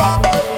Bye.